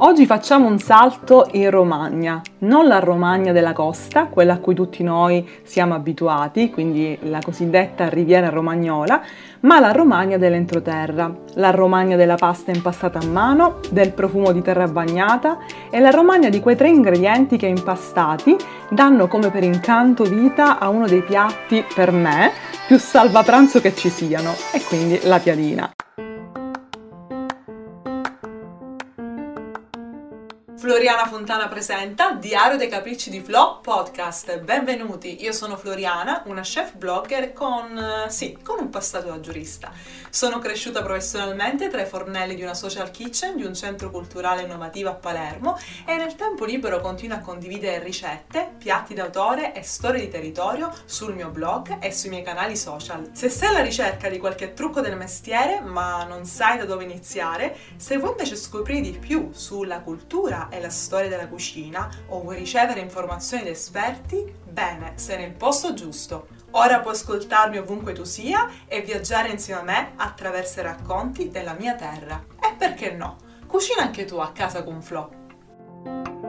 Oggi facciamo un salto in Romagna, non la Romagna della costa, quella a cui tutti noi siamo abituati, quindi la cosiddetta Riviera Romagnola, ma la Romagna dell'entroterra, la Romagna della pasta impastata a mano, del profumo di terra bagnata e la Romagna di quei tre ingredienti che impastati danno come per incanto vita a uno dei piatti, per me, più salvapranzo che ci siano, e quindi la piadina. Floriana Fontana presenta Diario dei Capricci di Flo podcast. Benvenuti, io sono Floriana, una chef blogger con, eh, sì, con un passato da giurista. Sono cresciuta professionalmente tra i fornelli di una social kitchen di un centro culturale innovativo a Palermo e nel tempo libero continuo a condividere ricette, piatti d'autore e storie di territorio sul mio blog e sui miei canali social. Se sei alla ricerca di qualche trucco del mestiere ma non sai da dove iniziare, se vuoi invece scoprire di più sulla cultura e la storia della cucina o vuoi ricevere informazioni da esperti, bene, sei nel posto giusto. Ora puoi ascoltarmi ovunque tu sia e viaggiare insieme a me attraverso i racconti della mia terra. E perché no? Cucina anche tu a casa con Flo.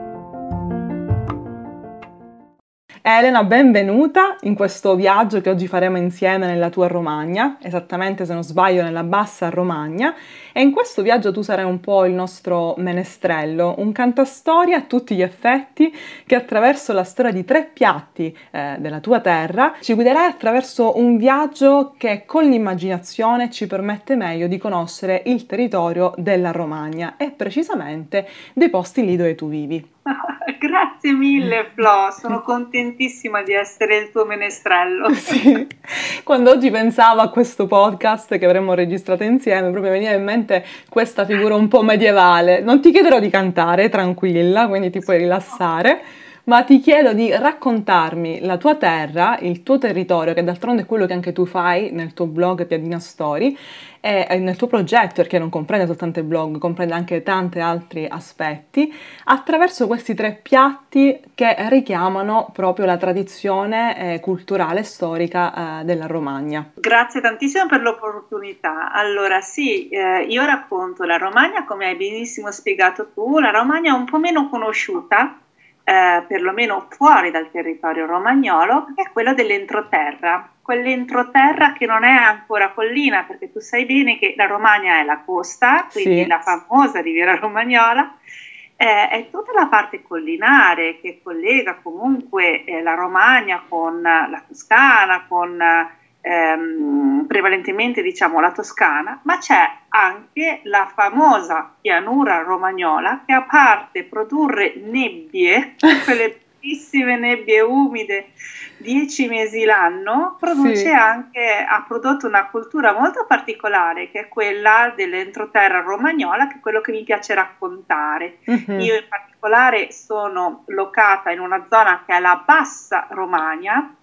Elena, benvenuta in questo viaggio che oggi faremo insieme nella tua Romagna, esattamente se non sbaglio nella bassa Romagna, e in questo viaggio tu sarai un po' il nostro menestrello, un cantastoria a tutti gli effetti che attraverso la storia di tre piatti eh, della tua terra ci guiderai attraverso un viaggio che con l'immaginazione ci permette meglio di conoscere il territorio della Romagna e precisamente dei posti lì dove tu vivi. Grazie mille Flo, sono contentissima di essere il tuo menestrello. Sì. Quando oggi pensavo a questo podcast che avremmo registrato insieme, proprio veniva in mente questa figura un po' medievale. Non ti chiederò di cantare, tranquilla, quindi ti puoi rilassare ma ti chiedo di raccontarmi la tua terra, il tuo territorio, che d'altronde è quello che anche tu fai nel tuo blog Piadina Story e nel tuo progetto, perché non comprende soltanto il blog, comprende anche tanti altri aspetti, attraverso questi tre piatti che richiamano proprio la tradizione eh, culturale e storica eh, della Romagna. Grazie tantissimo per l'opportunità. Allora sì, eh, io racconto la Romagna, come hai benissimo spiegato tu, la Romagna è un po' meno conosciuta eh, perlomeno fuori dal territorio romagnolo, che è quello dell'entroterra, quell'entroterra che non è ancora collina, perché tu sai bene che la Romagna è la costa, quindi sì. la famosa Riviera Romagnola, eh, è tutta la parte collinare che collega comunque eh, la Romagna con la Toscana, con ehm, prevalentemente diciamo la Toscana, ma c'è anche la famosa pianura romagnola che a parte produrre nebbie, quelle bellissime nebbie umide dieci mesi l'anno, produce sì. anche, ha prodotto una cultura molto particolare che è quella dell'entroterra romagnola, che è quello che mi piace raccontare. Uh-huh. Io in particolare sono locata in una zona che è la Bassa Romagna,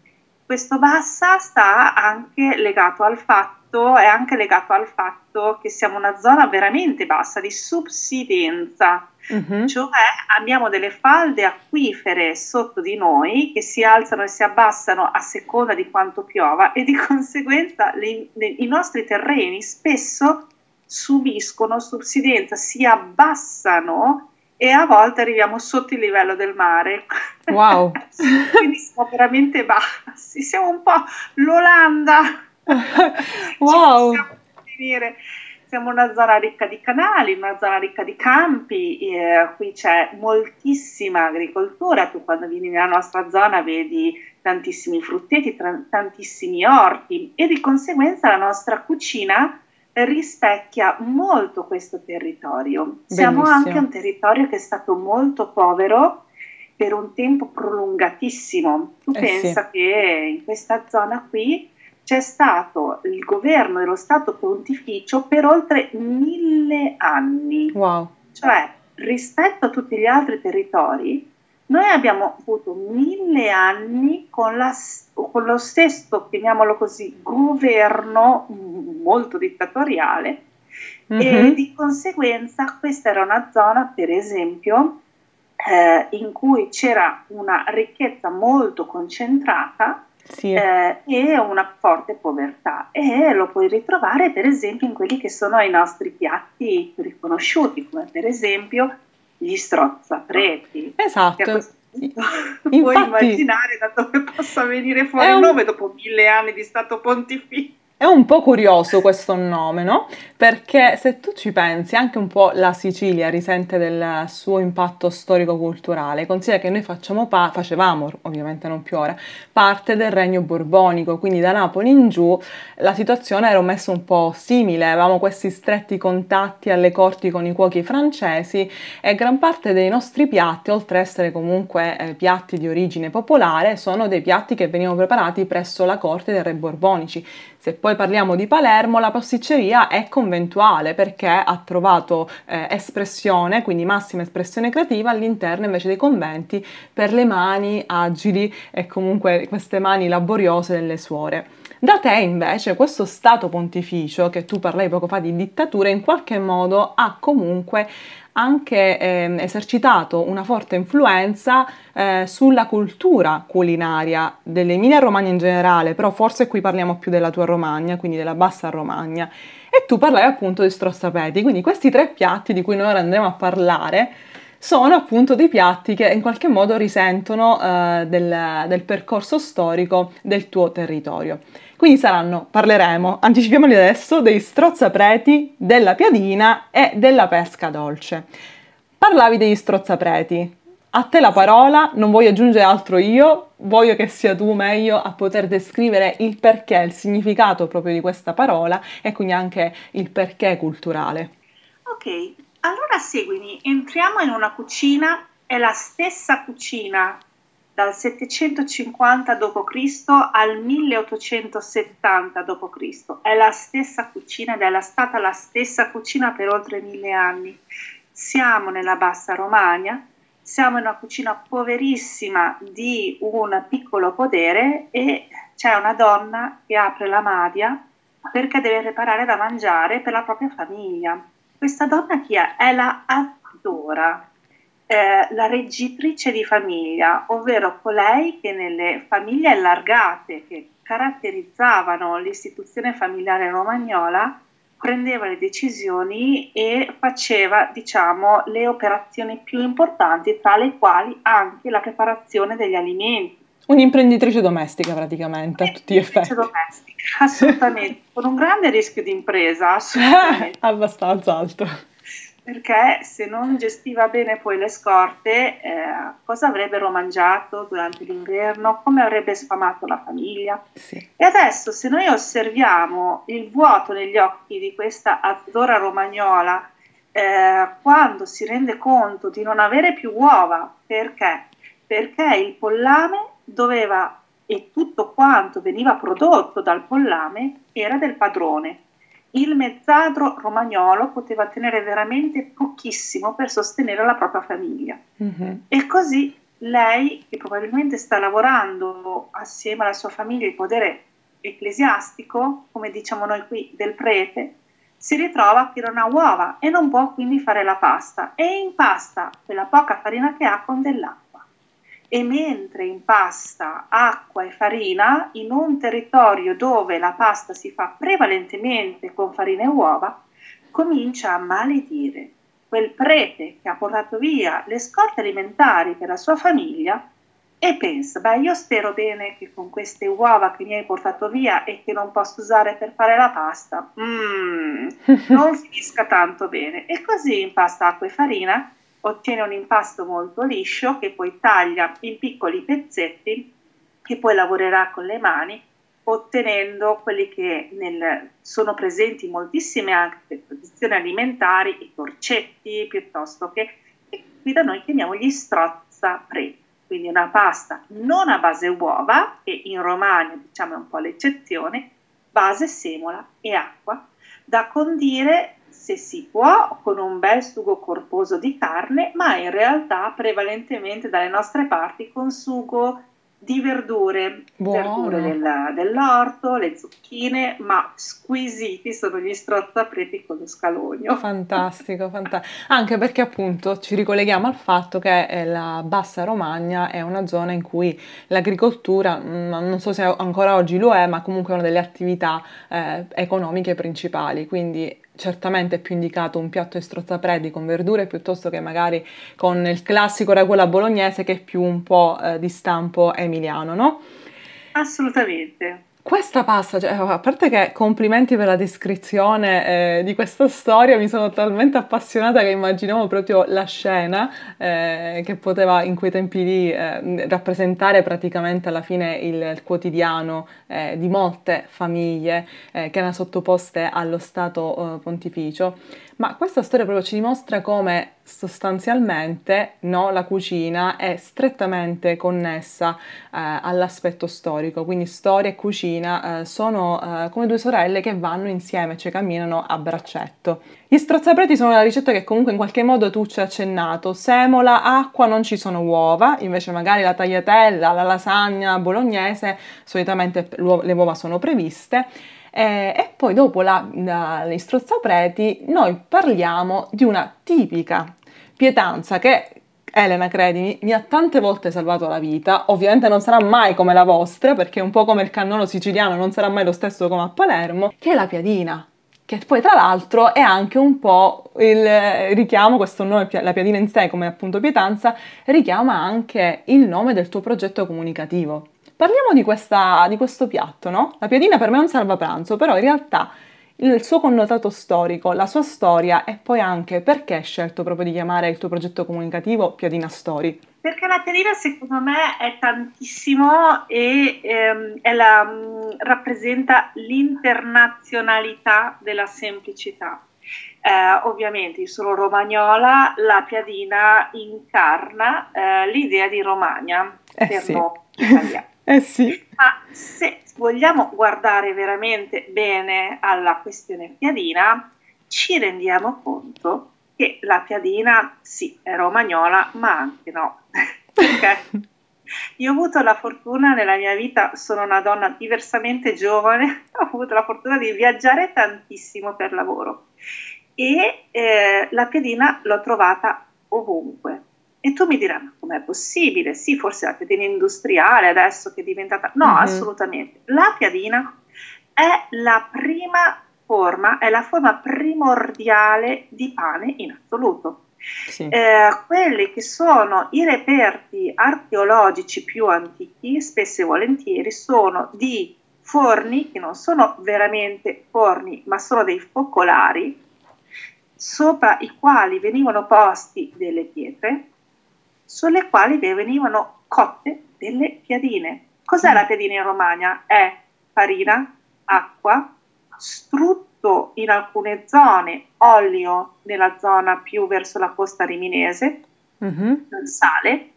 questo bassa sta anche legato al fatto, è anche legato al fatto che siamo una zona veramente bassa di subsidenza, uh-huh. cioè abbiamo delle falde acquifere sotto di noi che si alzano e si abbassano a seconda di quanto piova e di conseguenza le, le, i nostri terreni spesso subiscono subsidenza, si abbassano e a volte arriviamo sotto il livello del mare. Wow! Quindi siamo veramente bassi, siamo un po' l'Olanda. wow! Siamo una zona ricca di canali, una zona ricca di campi, eh, qui c'è moltissima agricoltura, tu quando vieni nella nostra zona vedi tantissimi frutteti, tra- tantissimi orti e di conseguenza la nostra cucina rispecchia molto questo territorio. Siamo Bellissimo. anche un territorio che è stato molto povero per un tempo prolungatissimo. Tu eh pensa sì. che in questa zona qui c'è stato il governo dello Stato Pontificio per oltre mille anni. Wow. Cioè, rispetto a tutti gli altri territori, noi abbiamo avuto mille anni con, la, con lo stesso, chiamiamolo così, governo molto dittatoriale mm-hmm. e di conseguenza questa era una zona, per esempio, eh, in cui c'era una ricchezza molto concentrata sì. eh, e una forte povertà e lo puoi ritrovare per esempio in quelli che sono i nostri piatti più riconosciuti, come per esempio gli strozzapreti. Esatto. Puoi immaginare da dove possa venire fuori il nome dopo mille anni di stato pontificio. È un po' curioso questo nome, no? Perché se tu ci pensi, anche un po' la Sicilia risente del suo impatto storico-culturale. Considera che noi pa- facevamo, ovviamente non più ora, parte del regno borbonico, quindi da Napoli in giù la situazione era messa un po' simile, avevamo questi stretti contatti alle corti con i cuochi francesi e gran parte dei nostri piatti, oltre ad essere comunque eh, piatti di origine popolare, sono dei piatti che venivano preparati presso la corte dei re borbonici se poi parliamo di Palermo, la pasticceria è conventuale perché ha trovato eh, espressione, quindi massima espressione creativa all'interno invece dei conventi per le mani agili e comunque queste mani laboriose delle suore. Da te invece questo Stato pontificio, che tu parlai poco fa di dittatura, in qualche modo ha comunque anche eh, esercitato una forte influenza eh, sulla cultura culinaria dell'Emilia Romagna in generale, però forse qui parliamo più della tua Romagna, quindi della bassa Romagna. E tu parlavi appunto di strozzapeti, quindi questi tre piatti di cui noi ora andremo a parlare sono appunto dei piatti che in qualche modo risentono eh, del, del percorso storico del tuo territorio. Quindi saranno, parleremo, anticipiamoli adesso, dei strozzapreti, della piadina e della pesca dolce. Parlavi degli strozzapreti. A te la parola, non voglio aggiungere altro io, voglio che sia tu meglio a poter descrivere il perché, il significato proprio di questa parola e quindi anche il perché culturale. Ok, allora seguimi, entriamo in una cucina, è la stessa cucina dal 750 d.C. al 1870 d.C. È la stessa cucina ed è stata la stessa cucina per oltre mille anni. Siamo nella Bassa Romagna, siamo in una cucina poverissima di un piccolo podere e c'è una donna che apre la madia perché deve preparare da mangiare per la propria famiglia. Questa donna chi è? È la Addora eh, la reggitrice di famiglia, ovvero colei che nelle famiglie allargate che caratterizzavano l'istituzione familiare romagnola prendeva le decisioni e faceva, diciamo, le operazioni più importanti, tra le quali anche la preparazione degli alimenti. Un'imprenditrice domestica praticamente a tutti gli effetti. domestica, assolutamente, con un grande rischio di impresa, assolutamente. Abbastanza alto perché se non gestiva bene poi le scorte, eh, cosa avrebbero mangiato durante l'inverno, come avrebbe sfamato la famiglia. Sì. E adesso se noi osserviamo il vuoto negli occhi di questa azzora romagnola, eh, quando si rende conto di non avere più uova, perché? Perché il pollame doveva, e tutto quanto veniva prodotto dal pollame era del padrone il mezzadro romagnolo poteva tenere veramente pochissimo per sostenere la propria famiglia. Mm-hmm. E così lei, che probabilmente sta lavorando assieme alla sua famiglia il potere ecclesiastico, come diciamo noi qui, del prete, si ritrova che non ha uova e non può quindi fare la pasta e impasta quella poca farina che ha con dell'acqua e mentre impasta acqua e farina in un territorio dove la pasta si fa prevalentemente con farina e uova, comincia a maledire quel prete che ha portato via le scorte alimentari per la sua famiglia e pensa, beh io spero bene che con queste uova che mi hai portato via e che non posso usare per fare la pasta, mm, non finisca tanto bene. E così impasta acqua e farina ottiene un impasto molto liscio che poi taglia in piccoli pezzetti che poi lavorerà con le mani ottenendo quelli che nel, sono presenti moltissime anche tradizioni alimentari, i torcetti piuttosto che, che qui da noi chiamiamo gli strozza pre, quindi una pasta non a base uova, che in Romagna diciamo è un po' l'eccezione, base semola e acqua, da condire se si può, con un bel sugo corposo di carne, ma in realtà prevalentemente dalle nostre parti con sugo di verdure, Buono. verdure della, dell'orto, le zucchine, ma squisiti sono gli strozzapreti con lo scalogno. Fantastico, fantastico. Anche perché appunto ci ricolleghiamo al fatto che eh, la Bassa Romagna è una zona in cui l'agricoltura, mm, non so se ancora oggi lo è, ma comunque è una delle attività eh, economiche principali, quindi certamente è più indicato un piatto di strozzapredi con verdure piuttosto che magari con il classico ragù bolognese che è più un po' eh, di stampo emiliano, no? Assolutamente. Questa pasta, cioè, a parte che complimenti per la descrizione eh, di questa storia, mi sono talmente appassionata che immaginavo proprio la scena eh, che poteva in quei tempi lì eh, rappresentare praticamente alla fine il, il quotidiano eh, di molte famiglie eh, che erano sottoposte allo Stato eh, pontificio. Ma questa storia proprio ci dimostra come sostanzialmente no, la cucina è strettamente connessa eh, all'aspetto storico, quindi storia e cucina eh, sono eh, come due sorelle che vanno insieme, cioè camminano a braccetto. Gli strozzapreti sono una ricetta che comunque in qualche modo tu ci hai accennato, semola, acqua, non ci sono uova, invece magari la tagliatella, la lasagna bolognese, solitamente le uova sono previste eh, e poi dopo la, la, gli strozzapreti noi parliamo di una tipica pietanza che Elena, credimi, mi ha tante volte salvato la vita. Ovviamente non sarà mai come la vostra, perché un po' come il cannolo siciliano non sarà mai lo stesso come a Palermo, che è la piadina. Che poi, tra l'altro, è anche un po' il richiamo, questo nome, la piadina in sé, come appunto pietanza, richiama anche il nome del tuo progetto comunicativo. Parliamo di, questa, di questo piatto, no? La piadina per me è un salvapranzo, però in realtà il suo connotato storico, la sua storia e poi anche perché hai scelto proprio di chiamare il tuo progetto comunicativo Piadina Story? Perché la piadina secondo me è tantissimo e ehm, la, mm, rappresenta l'internazionalità della semplicità. Eh, ovviamente io sono romagnola, la piadina incarna eh, l'idea di Romagna eh per sì. noi italiani. Eh sì. Ma se vogliamo guardare veramente bene alla questione piadina, ci rendiamo conto che la piadina sì, è romagnola, ma anche no. Perché io ho avuto la fortuna nella mia vita, sono una donna diversamente giovane, ho avuto la fortuna di viaggiare tantissimo per lavoro e eh, la piadina l'ho trovata ovunque e tu mi dirai, ma com'è possibile? Sì, forse la piadina industriale adesso che è diventata... No, mm-hmm. assolutamente. La piadina è la prima forma, è la forma primordiale di pane in assoluto. Sì. Eh, quelli che sono i reperti archeologici più antichi, spesso e volentieri, sono di forni che non sono veramente forni, ma sono dei focolari sopra i quali venivano posti delle pietre sulle quali venivano cotte delle piadine. Cos'è la piadina in Romagna? È farina, acqua, strutto in alcune zone, olio nella zona più verso la costa riminese, mm-hmm. sale,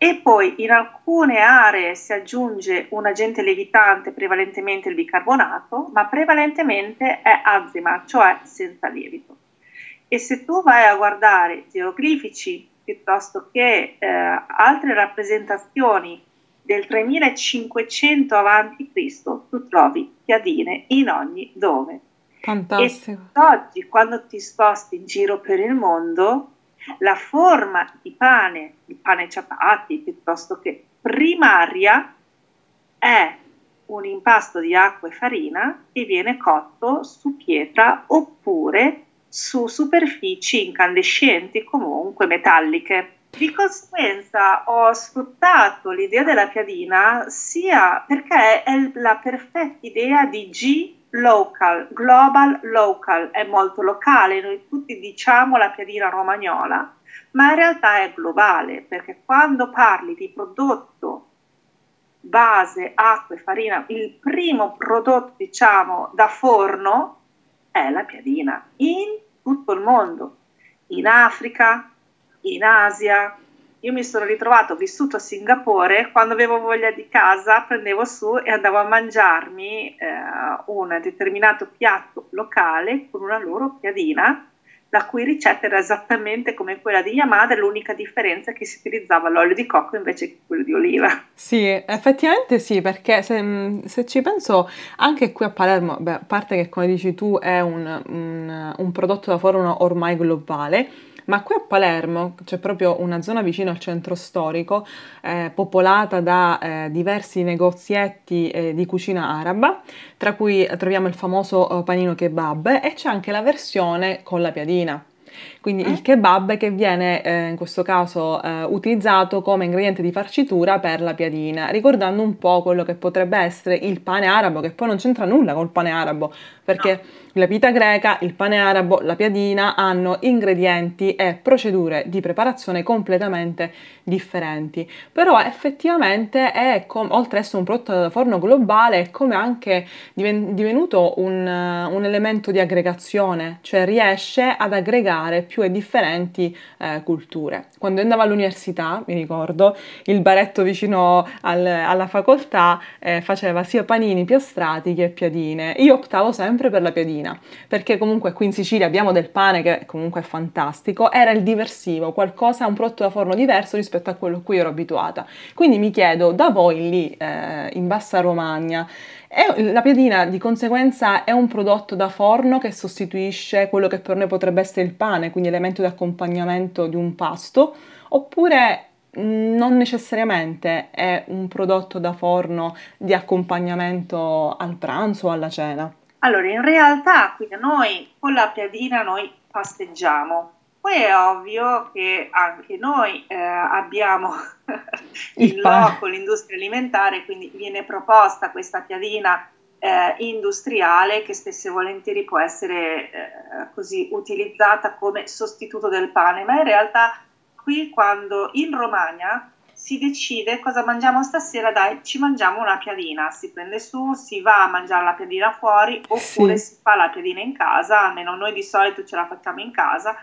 e poi in alcune aree si aggiunge un agente lievitante, prevalentemente il bicarbonato, ma prevalentemente è azima, cioè senza lievito. E se tu vai a guardare geoglifici piuttosto che eh, altre rappresentazioni del 3500 a.C. tu trovi piadine in ogni dove. Fantastico. E oggi quando ti sposti in giro per il mondo, la forma di pane, di pane ciapati piuttosto che primaria, è un impasto di acqua e farina che viene cotto su pietra oppure su superfici incandescenti, comunque metalliche. Di conseguenza ho sfruttato l'idea della piadina sia perché è la perfetta idea di G local, global local, è molto locale, noi tutti diciamo la piadina romagnola, ma in realtà è globale perché quando parli di prodotto base, acqua e farina, il primo prodotto diciamo da forno è la piadina in tutto il mondo, in Africa, in Asia. Io mi sono ritrovato, ho vissuto a Singapore, quando avevo voglia di casa prendevo su e andavo a mangiarmi eh, un determinato piatto locale con una loro piadina la cui ricetta era esattamente come quella di mia madre, l'unica differenza è che si utilizzava l'olio di cocco invece che quello di oliva. Sì, effettivamente sì, perché se, se ci penso anche qui a Palermo, beh, a parte che come dici tu è un, un, un prodotto da forno ormai globale, ma qui a Palermo c'è proprio una zona vicino al centro storico, eh, popolata da eh, diversi negozietti eh, di cucina araba, tra cui troviamo il famoso eh, panino kebab e c'è anche la versione con la piadina. Quindi il kebab che viene eh, in questo caso eh, utilizzato come ingrediente di farcitura per la piadina, ricordando un po' quello che potrebbe essere il pane arabo, che poi non c'entra nulla col pane arabo, perché no la pita greca, il pane arabo, la piadina hanno ingredienti e procedure di preparazione completamente differenti. Però effettivamente è, com- oltre ad essere un prodotto da forno globale, è come anche diven- divenuto un, un, elemento di aggregazione, cioè riesce ad aggregare più e differenti eh, culture. Quando andavo all'università, mi ricordo, il baretto vicino al, alla facoltà eh, faceva sia panini piastrati che piadine. Io optavo sempre per la piadina perché comunque qui in Sicilia abbiamo del pane che comunque è fantastico, era il diversivo, qualcosa, un prodotto da forno diverso rispetto a quello a cui ero abituata. Quindi mi chiedo, da voi lì eh, in Bassa Romagna, è, la piadina di conseguenza è un prodotto da forno che sostituisce quello che per noi potrebbe essere il pane, quindi elemento di accompagnamento di un pasto, oppure mm, non necessariamente è un prodotto da forno di accompagnamento al pranzo o alla cena. Allora, in realtà qui noi con la piadina noi pasteggiamo. Poi è ovvio che anche noi eh, abbiamo il loco, l'industria alimentare, quindi viene proposta questa piadina eh, industriale che spesso e volentieri può essere eh, così utilizzata come sostituto del pane, ma in realtà qui quando in Romagna si decide cosa mangiamo stasera, dai, ci mangiamo una piadina, si prende su, si va a mangiare la piadina fuori oppure sì. si fa la piadina in casa, almeno noi di solito ce la facciamo in casa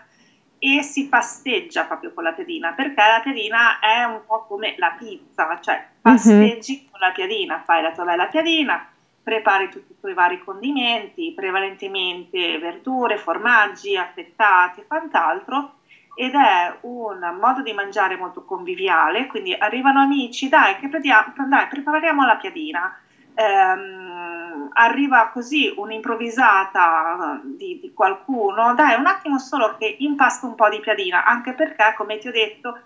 e si pasteggia proprio con la piadina perché la piadina è un po' come la pizza, cioè mhm. pasteggi mm-hmm. con la piadina, fai la tua bella piadina, prepari tutti i tuoi vari condimenti, prevalentemente verdure, formaggi, affettati e quant'altro ed è un modo di mangiare molto conviviale, quindi arrivano amici, dai, che prendiamo, dai prepariamo la piadina. Ehm, arriva così un'improvvisata di, di, qualcuno, dai un attimo solo che impasto un po' di piadina, anche perché, come ti ho detto,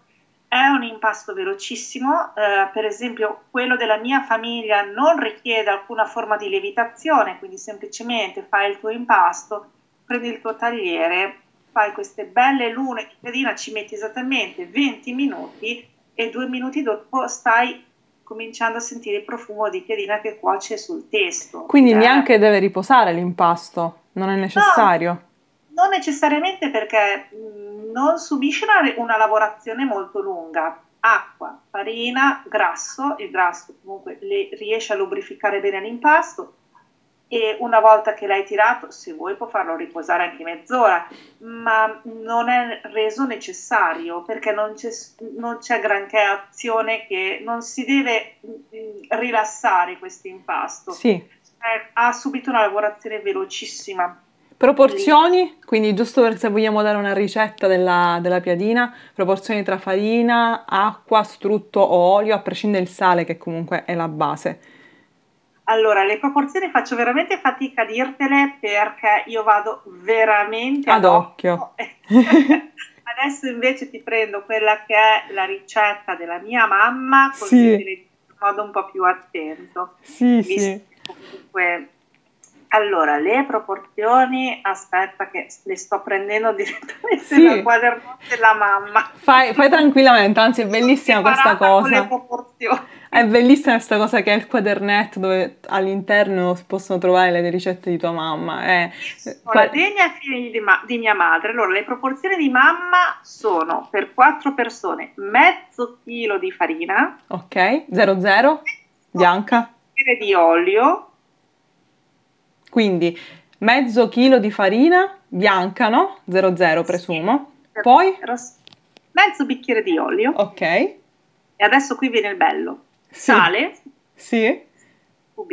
è un impasto velocissimo, eh, per esempio quello della mia famiglia non richiede alcuna forma di lievitazione, quindi semplicemente fai il tuo impasto, prendi il tuo tagliere, fai queste belle lune di piadina, ci metti esattamente 20 minuti e due minuti dopo stai cominciando a sentire il profumo di piadina che cuoce sul testo. Quindi eh. neanche deve riposare l'impasto, non è necessario? No, non necessariamente perché mh, non subisce una, una lavorazione molto lunga. Acqua, farina, grasso, il grasso comunque le, riesce a lubrificare bene l'impasto, e una volta che l'hai tirato, se vuoi può farlo riposare anche mezz'ora, ma non è reso necessario perché non c'è, non c'è granché azione che non si deve mm, rilassare questo impasto. Sì. Eh, ha subito una lavorazione velocissima. Proporzioni, quindi giusto per se vogliamo dare una ricetta della, della, piadina, proporzioni tra farina, acqua, strutto o olio, a prescindere dal sale che comunque è la base. Allora, le proporzioni faccio veramente fatica a dirtele perché io vado veramente ad, occhio. Adesso invece ti prendo quella che è la ricetta della mia mamma, così sì. in modo un po' più attento. Sì, sì. Comunque, allora, le proporzioni, aspetta che le sto prendendo direttamente sì. dal quaderno della mamma. Fai, fai tranquillamente, anzi è bellissima questa cosa. È bellissima questa cosa che è il quadernetto dove all'interno si possono trovare le ricette di tua mamma. È... La degna e figli di, ma- di, mia madre. Allora, le proporzioni di mamma sono per quattro persone mezzo chilo di farina. Ok, 00, bianca. di olio. Quindi mezzo chilo di farina bianca, no? 00 presumo. Sì, Poi? Mezzo bicchiere di olio. Ok. E adesso qui viene il bello sì. sale, sì. UB,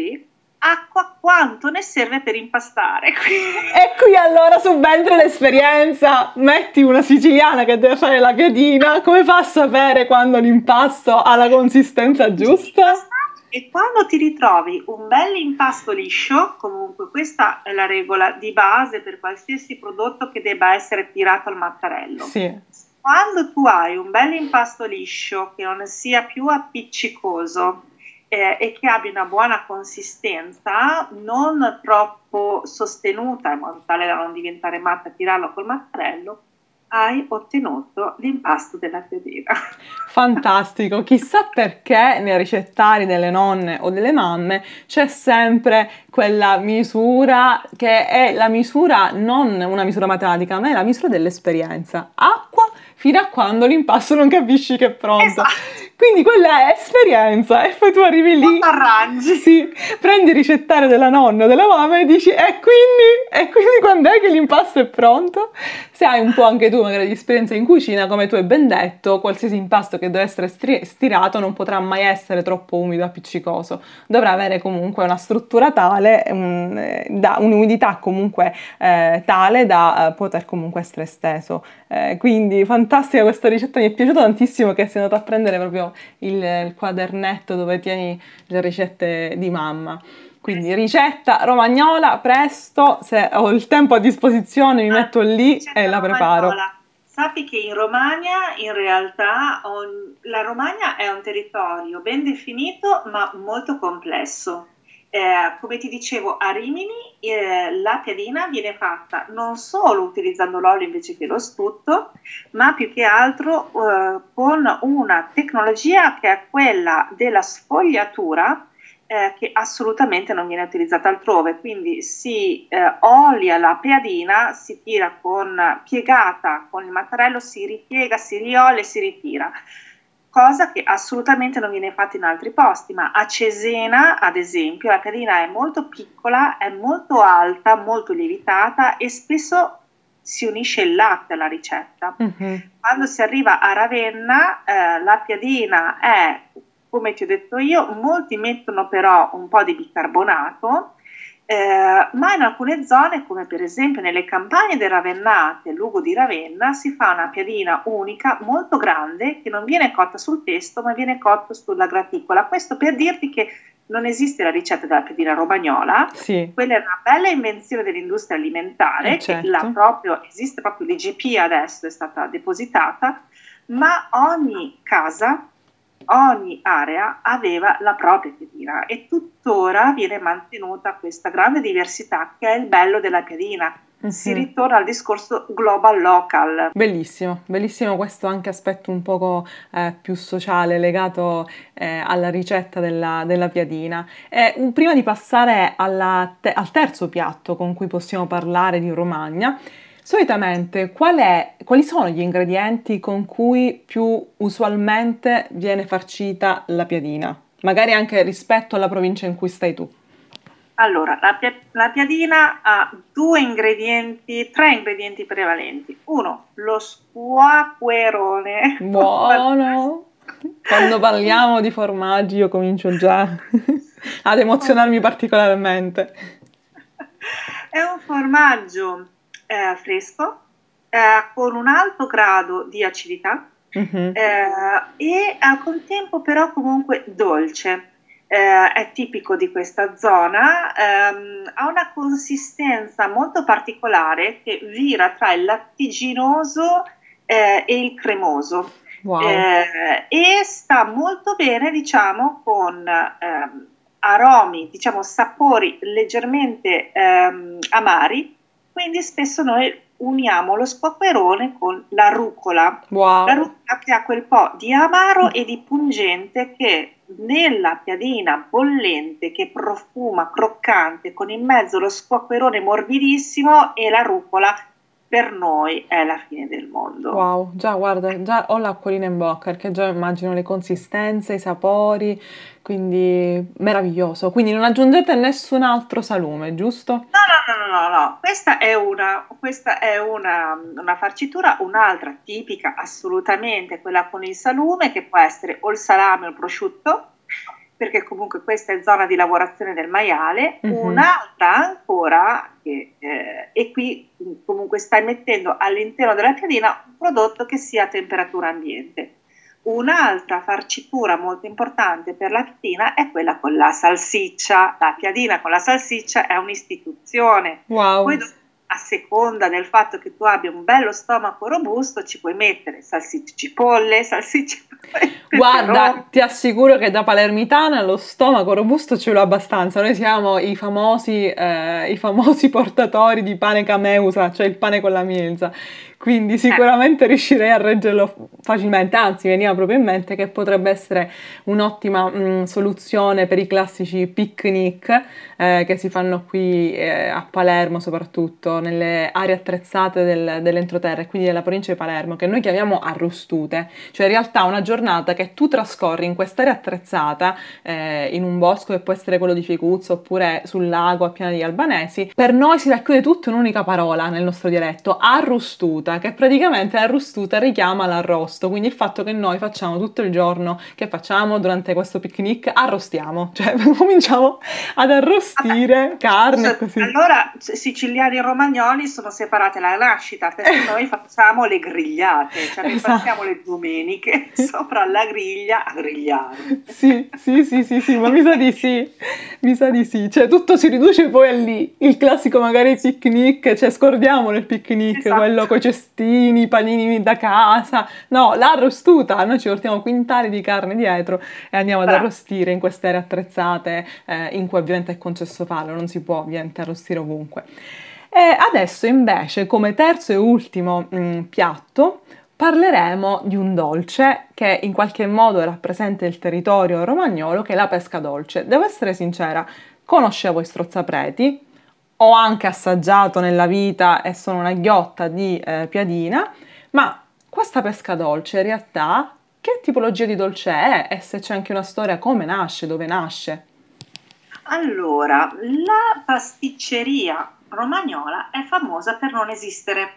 acqua, quanto ne serve per impastare. e qui allora subentra l'esperienza, metti una siciliana che deve fare la piadina, come fa a sapere quando l'impasto ha la consistenza giusta? E quando ti ritrovi un bel impasto liscio, comunque questa è la regola di base per qualsiasi prodotto che debba essere tirato al mattarello. Sì quando tu hai un bel impasto liscio che non sia più appiccicoso eh, e che abbia una buona consistenza, non troppo sostenuta in modo tale da non diventare matta e tirarlo col mattarello, hai ottenuto l'impasto della piadina. Fantastico, chissà perché nei ricettari delle nonne o delle mamme c'è sempre quella misura che è la misura non una misura matematica, ma è la misura dell'esperienza. Acqua fino a quando l'impasto non capisci che è pronto. Esatto. Quindi quella è esperienza e poi tu arrivi lì, arrangi. sì, prendi il ricettario della nonna o della mamma e dici e quindi, e quindi quando è che l'impasto è pronto? Se hai un po' anche tu magari di esperienza in cucina, come tu hai ben detto, qualsiasi impasto che deve essere stri- stirato non potrà mai essere troppo umido appiccicoso, dovrà avere comunque una struttura tale, un, eh, da, un'umidità comunque eh, tale da eh, poter comunque essere esteso. Eh, quindi fantastica questa ricetta, mi è piaciuta tantissimo che sei andata a prendere proprio il, il quadernetto dove tieni le ricette di mamma. Quindi ricetta romagnola, presto, se ho il tempo a disposizione mi metto lì e la preparo. Sappi che in Romagna in realtà on- la Romagna è un territorio ben definito ma molto complesso. Eh, come ti dicevo, a Rimini eh, la piadina viene fatta non solo utilizzando l'olio invece che lo stutto, ma più che altro eh, con una tecnologia che è quella della sfogliatura eh, che assolutamente non viene utilizzata altrove. Quindi si eh, olia la piadina, si tira con piegata con il mattarello, si ripiega, si riolia e si ritira cosa che assolutamente non viene fatta in altri posti, ma a Cesena, ad esempio, la piadina è molto piccola, è molto alta, molto lievitata e spesso si unisce il latte alla ricetta. Mhm. Quando si arriva a Ravenna, eh, la piadina è, come ti ho detto io, molti mettono però un po' di bicarbonato, eh, ma in alcune zone, come per esempio nelle campagne del Ravennate, Lugo di Ravenna, si fa una piadina unica molto grande che non viene cotta sul testo ma viene cotta sulla graticola. Questo per dirti che non esiste la ricetta della piadina romagnola, Sì, quella è una bella invenzione dell'industria alimentare, Eh, certo. proprio, esiste proprio l'IGP adesso, è stata depositata, ma ogni casa, ogni area aveva la propria piadina e tuttora viene mantenuta questa grande diversità che è il bello della piadina. Si Mhm. ritorna al discorso global local. Bellissimo, bellissimo questo anche aspetto un poco eh, più sociale legato eh, alla ricetta della, della piadina. E, un- prima di passare te- al terzo piatto con cui possiamo parlare di Romagna, solitamente è- quali sono gli ingredienti con cui più usualmente viene farcita la piadina? Magari anche rispetto alla provincia in cui stai tu. Allora, la, la piadina ha due ingredienti, tre ingredienti prevalenti. Uno, lo squacquerone. Buono! Quando parliamo di formaggi io comincio già ad emozionarmi particolarmente. È un formaggio eh, fresco eh, con un alto grado di acidità eh, e al contempo però comunque dolce. Eh, è tipico di questa zona, ehm, ha una consistenza molto particolare che vira tra il lattiginoso eh, e il cremoso. Wow. Eh, e sta molto bene, diciamo, con ehm, aromi, diciamo, sapori leggermente ehm, amari, quindi spesso noi uniamo lo squacquerone con la rucola. Wow. La rucola che ha quel po' di amaro e di pungente che nella piadina bollente che profuma croccante con in mezzo lo squacquerone morbidissimo e la rucola per noi è la fine del mondo. Wow, già guarda, già ho l'acquolina in bocca perché già immagino le consistenze, i sapori, quindi meraviglioso. Quindi non aggiungete nessun altro salume, giusto? No, no, no, no, no, questa è una, questa è una, una farcitura, un'altra tipica assolutamente, quella con il salume, che può essere o il salame o il prosciutto, perché comunque questa è zona di lavorazione del maiale, Mhm. un'altra ancora, che, eh, e qui mh, comunque stai mettendo all'interno della piadina un prodotto che sia a temperatura ambiente. Un'altra farcitura molto importante per la piadina è quella con la salsiccia. La piadina con la salsiccia è un'istituzione. Wow. Poi a seconda del fatto che tu abbia un bello stomaco robusto, ci puoi mettere salsicce cipolle, salsicce Guarda, ti assicuro che da palermitana lo stomaco robusto ce l'ho abbastanza. Noi siamo i famosi, eh, i famosi portatori di pane cameusa, cioè il pane con la mielza quindi eh. sicuramente eh. riuscirei a reggerlo facilmente, anzi veniva proprio in mente che potrebbe essere un'ottima mh, mm, soluzione per i classici picnic eh, che si fanno qui eh, a Palermo soprattutto, nelle aree attrezzate del, dell'entroterra e quindi della provincia di Palermo, che noi chiamiamo arrostute, cioè in realtà una giornata che tu trascorri in quest'area attrezzata, eh, in un bosco che può essere quello di Ficuzzo oppure sul lago a Piana di Albanesi, per noi si racchiude tutto in un'unica parola nel nostro dialetto, arrostute arrostuta, che praticamente l'arrostuta richiama l'arrosto, quindi il fatto che noi facciamo tutto il giorno, che facciamo durante questo picnic, arrostiamo, cioè cominciamo ad arrostire Vabbè, carne e così. Allora siciliani e romagnoli sono separate alla nascita, perché noi facciamo le grigliate, cioè esatto. passiamo le domeniche sopra la griglia a grigliare. Sì, sì, sì, sì, sì, ma mi sa di sì, mi sa di sì, cioè tutto si riduce poi a lì, il classico magari picnic, cioè scordiamolo il picnic, esatto. quello con i cestini, panini da casa. No, l'arrostuta, noi ci portiamo quintali di carne dietro e andiamo ad arrostire in queste aree attrezzate eh, in cui ovviamente è concesso farlo, non si può ovviamente arrostire ovunque. E adesso invece come terzo e ultimo mh, mm, piatto parleremo di un dolce che in qualche modo rappresenta il territorio romagnolo che è la pesca dolce. Devo essere sincera, conoscevo i strozzapreti, ho anche assaggiato nella vita e sono una ghiotta di eh, piadina, ma questa pesca dolce in realtà che tipologia di dolce è e se c'è anche una storia come nasce, dove nasce? Allora, la pasticceria romagnola è famosa per non esistere.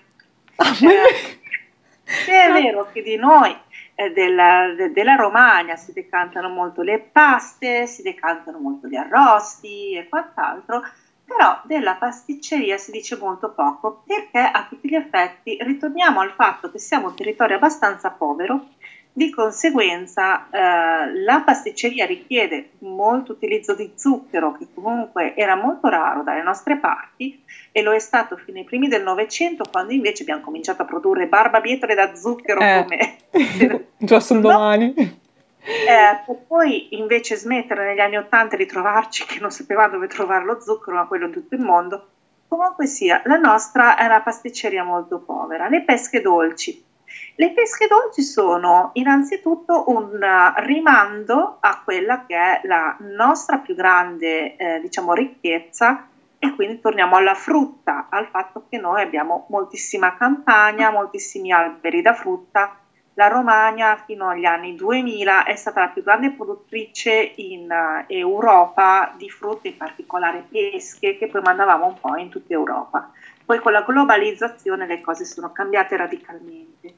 Ah, eh, è vero che di noi eh, della, de, della, Romagna si decantano molto le paste, si decantano molto gli arrosti e quant'altro, però della pasticceria si dice molto poco perché a tutti gli effetti ritorniamo al fatto che siamo un territorio abbastanza povero, di conseguenza eh, la pasticceria richiede molto utilizzo di zucchero che comunque era molto raro dalle nostre parti e lo è stato fino ai primi del Novecento quando invece abbiamo cominciato a produrre barbabietole da zucchero eh, come... Già sono domani. Eh, per poi invece smettere negli anni Ottanta di trovarci che non sapevamo dove trovare lo zucchero, ma quello in tutto il mondo. Comunque sia, la nostra è una pasticceria molto povera. Le pesche dolci. Le pesche dolci sono innanzitutto un rimando a quella che è la nostra più grande eh, diciamo, ricchezza e quindi torniamo alla frutta, al fatto che noi abbiamo moltissima campagna, moltissimi alberi da frutta la Romagna fino agli anni 2000 è stata la più grande produttrice in uh, Europa di frutta, in particolare pesche, che poi mandavamo un po' in tutta Europa. Poi con la globalizzazione le cose sono cambiate radicalmente.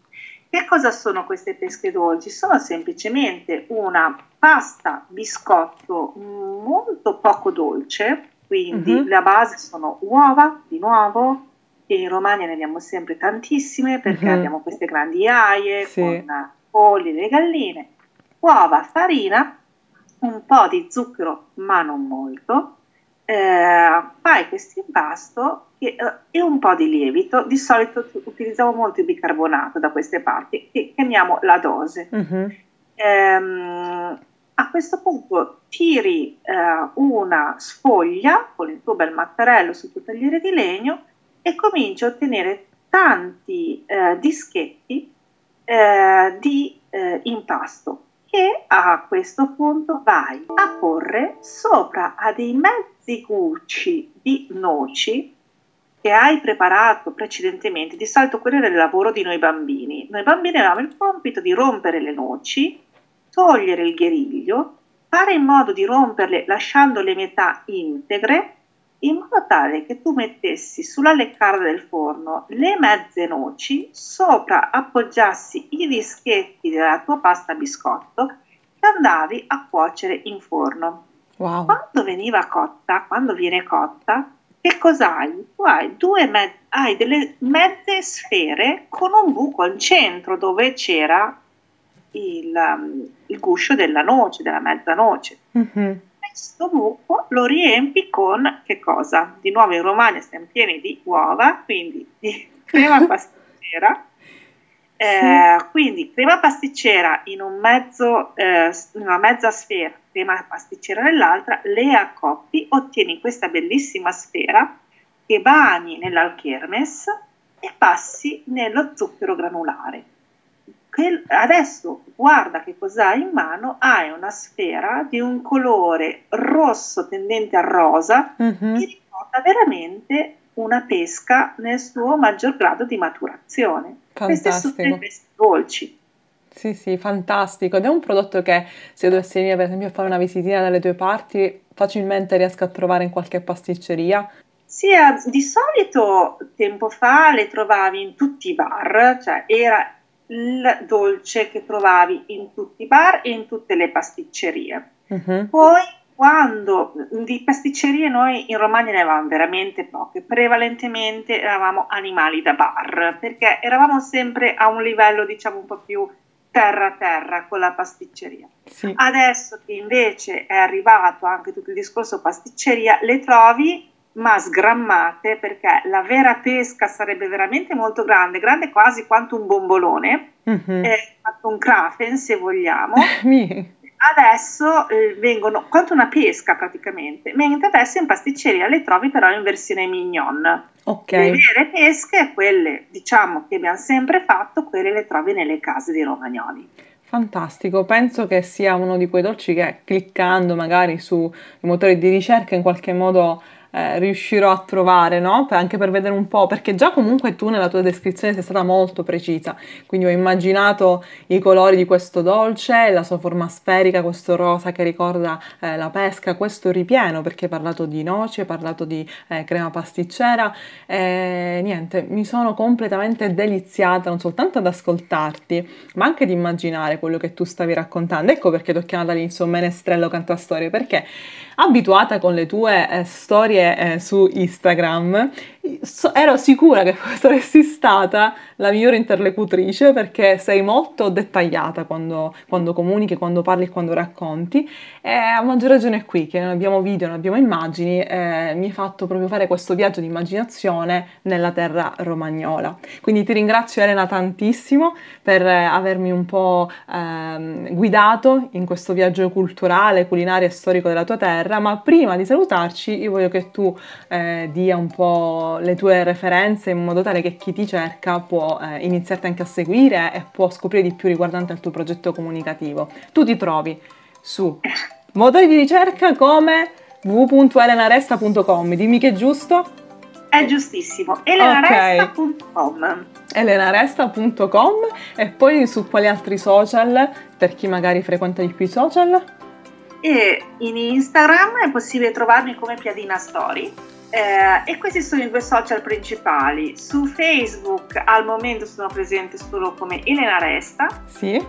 Che cosa sono queste pesche dolci? Sono semplicemente una pasta biscotto molto poco dolce, quindi uh-huh. la base sono uova, di nuovo, che in Romagna ne abbiamo sempre tantissime perché mm-hmm. abbiamo queste grandi aie sì. con polli, le galline, uova, farina, un po' di zucchero ma non molto, eh, fai questo impasto e, eh, e, un po' di lievito, di solito utilizziamo molto il bicarbonato da queste parti che chiamiamo la dose. Mm-hmm. Ehm, a questo punto tiri eh, una sfoglia con il tuo bel mattarello sul tuo tagliere di legno e comincio a ottenere tanti eh, dischetti eh, di eh, impasto che a questo punto vai a porre sopra a dei mezzi gucci di noci che hai preparato precedentemente. Di solito quello era il lavoro di noi bambini. Noi bambini avevamo il compito di rompere le noci, togliere il gheriglio, fare in modo di romperle lasciando le metà integre in modo tale che tu mettessi sulla leccarda del forno le mezze noci, sopra appoggiassi i dischetti della tua pasta biscotto e andavi a cuocere in forno. Wow. Quando veniva cotta, quando viene cotta, che cosa hai? Tu hai, me- hai delle mezze sfere con un buco al centro dove c'era il, um, il guscio della noce, della mezza noce. Mm-hmm questo buco lo riempi con che cosa? Di nuovo in Romagna siamo pieni di uova, quindi di crema pasticcera. Eh, sì. Quindi crema pasticcera in, un mezzo, eh, una mezza sfera, crema pasticcera nell'altra, le accoppi, ottieni questa bellissima sfera che bagni nell'alchermes e passi nello zucchero granulare. Adesso guarda che cosa hai in mano, hai una sfera di un colore rosso tendente a rosa mm-hmm. che ricorda veramente una pesca nel suo maggior grado di maturazione. Fantastico. Queste sono dolci. Sì, sì, fantastico. Ed è un prodotto che se dovessi venire per esempio a fare una visitina dalle tue parti, facilmente riesco a trovare in qualche pasticceria. Sì, di solito tempo fa le trovavi in tutti i bar, cioè era il dolce che trovavi in tutti i bar e in tutte le pasticcerie. Uh-huh. Poi quando di pasticcerie noi in Romagna ne avevamo veramente poche, prevalentemente eravamo animali da bar, perché eravamo sempre a un livello diciamo un po' più terra terra con la pasticceria. Sì. Adesso che invece è arrivato anche tutto il discorso pasticceria, le trovi ma sgrammate perché la vera pesca sarebbe veramente molto grande, grande quasi quanto un bombolone, mm-hmm. eh, un kraken se vogliamo. adesso eh, vengono quanto una pesca praticamente, mentre adesso in pasticceria le trovi però in versione mignon. Okay. Le vere pesche, quelle diciamo che abbiamo sempre fatto, quelle le trovi nelle case dei romagnoli. Fantastico, penso che sia uno di quei dolci che cliccando magari sui motori di ricerca in qualche modo eh, riuscirò a trovare, no? anche per vedere un po', perché già comunque tu nella tua descrizione sei stata molto precisa, quindi ho immaginato i colori di questo dolce, la sua forma sferica, questo rosa che ricorda eh, la pesca, questo ripieno, perché hai parlato di noci, hai parlato di eh, crema pasticcera, niente, mi sono completamente deliziata non soltanto ad ascoltarti, ma anche ad immaginare quello che tu stavi raccontando. Ecco perché ti ho chiamato all'inizio Menestrello Cantastorie, perché abituata con le tue eh, storie eh, su Instagram, so, ero sicura che saresti stata la migliore interlocutrice perché sei molto dettagliata quando, quando comunichi, quando parli, quando racconti. E a maggior ragione qui che non abbiamo video, non abbiamo immagini, eh, mi hai fatto proprio fare questo viaggio di immaginazione nella terra romagnola. Quindi ti ringrazio Elena tantissimo per avermi un po' eh, guidato in questo viaggio culturale, culinario e storico della tua terra, ma prima di salutarci io voglio che tu eh, dia un po' le tue referenze in modo tale che chi ti cerca può eh, iniziarti anche a seguire e può scoprire di più riguardante il tuo progetto comunicativo. Tu ti trovi su motori di ricerca come www.elenaresta.com, dimmi che è giusto? È giustissimo, elenaresta.com. Okay. elenaresta.com e poi su quali altri social per chi magari frequenta di più i social? E in Instagram è possibile trovarmi come Piadina Story eh, e questi sono i due social principali. Su Facebook al momento sono presente solo come Elena Resta. Sì.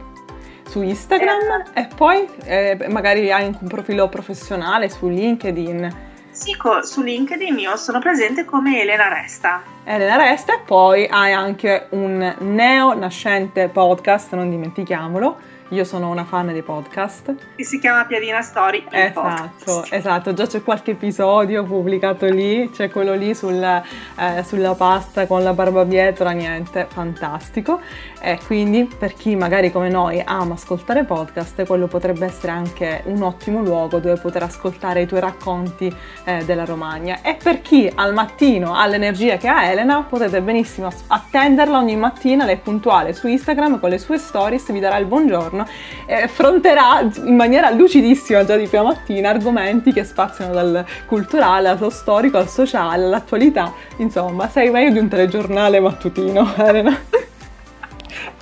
Su Instagram eh, e poi eh, magari hai un profilo professionale su LinkedIn. Sì, su LinkedIn io sono presente come Elena Resta. Elena Resta e poi hai anche un neo nascente podcast, non dimentichiamolo, io sono una fan dei podcast. Che si chiama Piadina Story. Esatto, esatto. Già c'è qualche episodio pubblicato lì, c'è quello lì sul, eh, sulla pasta con la barbabietola, niente, fantastico. E quindi per chi magari come noi ama ascoltare podcast, quello potrebbe essere anche un ottimo luogo dove poter ascoltare i tuoi racconti eh, della Romagna. E per chi al mattino ha l'energia che ha Elena, potete benissimo attenderla ogni mattina, lei è puntuale su Instagram con le sue stories, vi darà il buongiorno eh, affronterà in maniera lucidissima già di prima mattina argomenti che spaziano dal culturale allo storico, al sociale, all'attualità. Insomma, sei meglio di un telegiornale mattutino, Elena.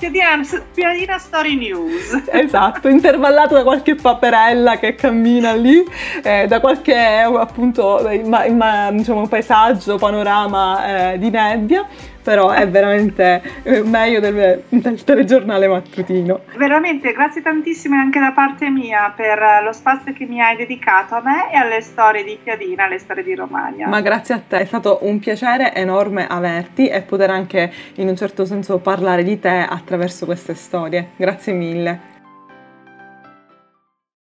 Piadina Story News. Esatto, intervallato da qualche paperella che cammina lì, eh, da qualche appunto ma, ma, diciamo, paesaggio, panorama eh, di nebbia però è veramente eh, meglio del, del, telegiornale mattutino. Veramente, grazie tantissime anche da parte mia per lo spazio che mi hai dedicato a me e alle storie di Piadina, alle storie di Romagna. Ma grazie a te, è stato un piacere enorme averti e poter anche in un certo senso parlare di te attraverso queste storie. Grazie mille.